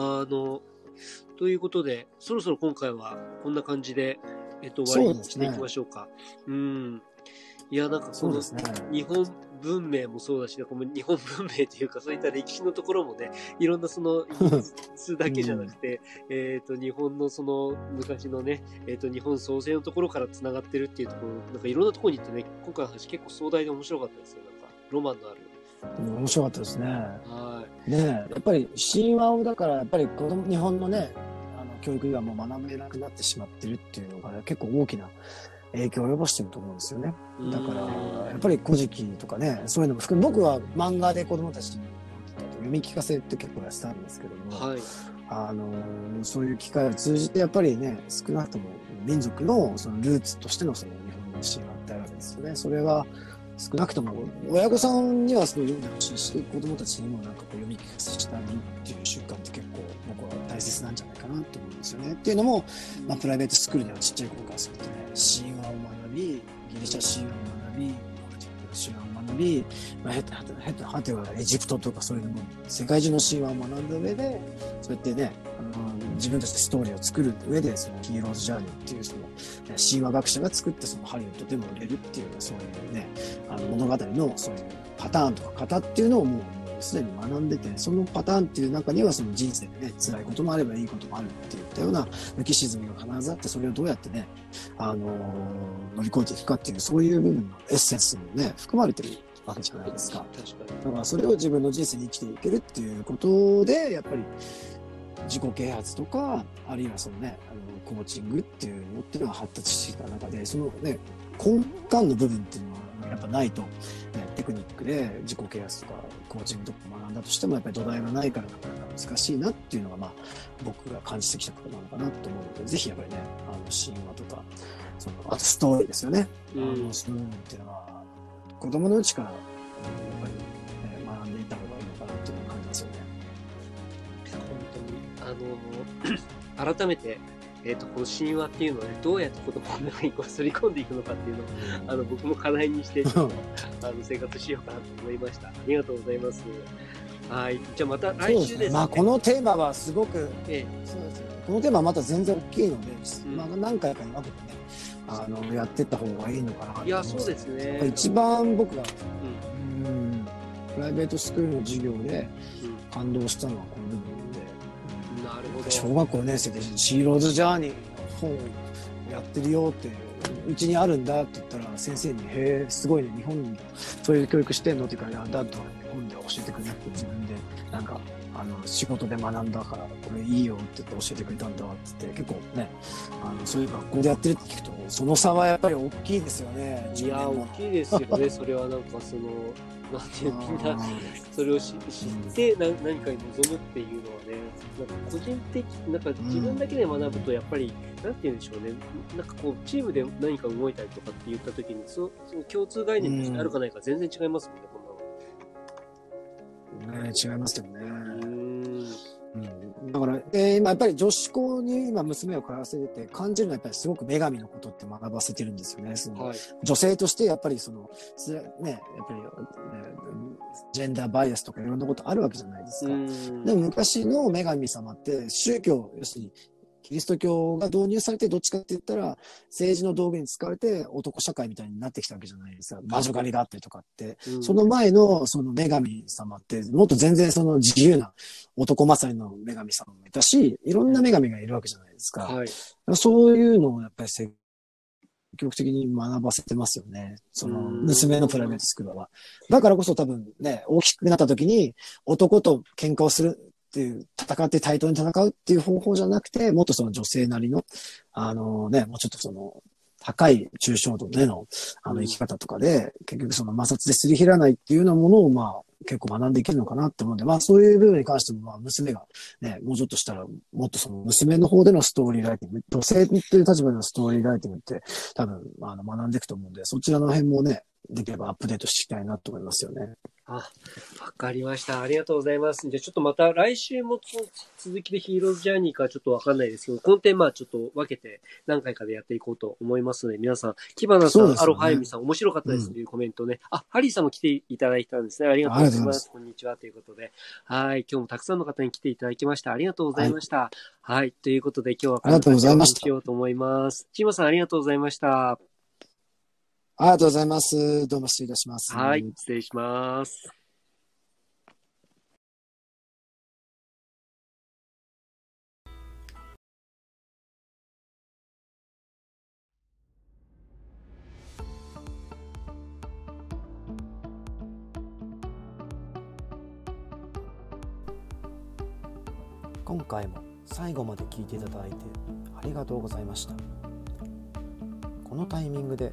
あの、ということで、そろそろ今回はこんな感じで、えっと、終わりにしていきましょうか。う,、ん。いや、なんかこの、日本文明もそうだし、日本文明というか、そういった歴史のところもね、いろんなその、術だけじゃなくて、うん、えっ、と、日本のその、昔のね、えっ、ー、と、日本創生のところから繋がってるっていうところ、なんかいろんなところに行ってね、今回の話結構壮大で面白かったですよ。なんか、ロマンのある。面白かったですね。はい。ねやっぱり神話をだから、やっぱり子供、日本のね、あの、教育がもう学べなくなってしまってるっていうのが、結構大きな影響を及ぼしてると思うんですよね。だから、やっぱり古事記とかね、そういうのも含め、僕は漫画で子供たちに読み聞かせって結構やってたんですけども、はい、あの、そういう機会を通じて、やっぱりね、少なくとも民族のそのルーツとしてのその日本の神話ってあるわけですよね。それが、少なくとも親御さんにはすごい読んでほしいし、子供たちにもなんかこう読み聞かせしたりっていう習慣って結構僕は大切なんじゃないかなと思うんですよね。っていうのも、まあ、プライベートスクールではちっちゃい頃からするとね、神話を学び、ギリシャ神話を学び、神話を学び、まあ、へてはてはエジプトとかそういうのも世界中の神話を学んだ上で、そうやってね、あの自分たちでストーリーを作る上で、そのヒーローズジャーニーっていうその神話学者が作ったそのハリウッドでも売れるっていうようなそういうね、あの物語のそういうパターンとか型っていうのをもうすでに学んでて、そのパターンっていう中にはその人生でね、辛いこともあればいいこともあるっていったような浮き沈みが必ずあって、それをどうやってね、あのー、乗り越えていくかっていう、そういう部分のエッセンスもね、含まれてるわけじゃないですか。確かに。だからそれを自分の人生に生きていけるっていうことで、やっぱり自己啓発とか、あるいはそのね、あのコーチングっていうのっていうのが発達してきた中で、そのね、根幹の部分っていうのはやっぱないと、ね、テクニックで自己啓発とかコーチングとか学んだとしてもやっぱり土台がないからなかなか難しいなっていうのがまあ僕が感じてきたことなのかなと思うのでぜひやっぱりねあの神話とかそのあとストーリーですよね、うん、あのそういうのっていうのは子供のうちからやっぱり、ね、学んでいた方がいいのかなっていう当にあの 改めてえっ、ー、と、この神話っていうのをね、どうやって子供の中にこうすり込んでいくのかっていうのを、あの、僕も課題にして、あの、生活しようかなと思いました。ありがとうございます。はい。じゃあまた来週です、ね,、ね。まあ、このテーマはすごく、ええ、そうですね。このテーマはまた全然大きいので、うん、まあ、何回かに分けてね、あの、やってった方がいいのかないや、そうですね。一番僕が、うん、うんプライベートスクールの授業で感動したのはこの部分なるほど小学校4年生でシーローズジャーニーの本やってるよってうちにあるんだって言ったら先生に「へえすごいね日本にそういう教育してんの?」って言うから「だと本で教えてくれって自分でなんかあの仕事で学んだからこれいいよって言って教えてくれたんだってって結構ねあのそういう学校でやってるって聞くとその差はやっぱり大きいですよねいや大きいですよねそれはなんかそのなんていうみんなそれを知って何かに臨むっていうのはねなんか個人的なんか自分だけで学ぶとやっぱり、うん、なんて言うんでしょうねなんかこうチームで何か動いたりとかって言った時にそその共通概念としてあるかないか全然違いますもんね、こんなの。ね違いますよね。うん、だから、えー、今やっぱり女子校に今娘を通わせてて感じるのはやっぱりすごく女神のことって学ばせてるんですよね。その、はい、女性としてやっぱりその、ね、やっぱり、ね、ジェンダーバイアスとかいろんなことあるわけじゃないですか。でも昔の女神様って宗教、要するにキリスト教が導入されてどっちかって言ったら政治の道具に使われて男社会みたいになってきたわけじゃないですか。魔女狩りがあったりとかって。うん、その前のその女神様ってもっと全然その自由な男勝りの女神様もいたし、いろんな女神がいるわけじゃないですか。はい、そういうのをやっぱり積極的に学ばせてますよね。その娘のプライベートスクールは。だからこそ多分ね、大きくなった時に男と喧嘩をするっていう、戦って対等に戦うっていう方法じゃなくて、もっとその女性なりの、あのね、もうちょっとその、高い抽象度での、あの、生き方とかで、結局その摩擦ですり減らないっていうようなものを、まあ、結構学んでいけるのかなって思うんで、まあ、そういう部分に関しても、まあ、娘がね、もうちょっとしたら、もっとその娘の方でのストーリーライティング、女性っていう立場でのストーリーライティングって、多分、あの、学んでいくと思うんで、そちらの辺もね、できればアップデートしていきたいなと思いますよね。あ、わかりました。ありがとうございます。じゃあちょっとまた来週も続きでヒーローズジャーニーかちょっとわかんないですけど、この点まあちょっと分けて何回かでやっていこうと思いますので、皆さん、キバナさん、ね、アロハイミさん、面白かったですというコメントね、うん、あ、ハリーさんも来ていただいたんですね。ありがとうございます。こんにちはということで。はい。今日もたくさんの方に来ていただきました。ありがとうございました。はい、はい、ということで今日はありがとうございました。しようと思います。チーマさんありがとうございました。ありがとうございます。どうも失礼いたします。はい。失礼します。今回も最後まで聞いていただいてありがとうございましたこのタイミングで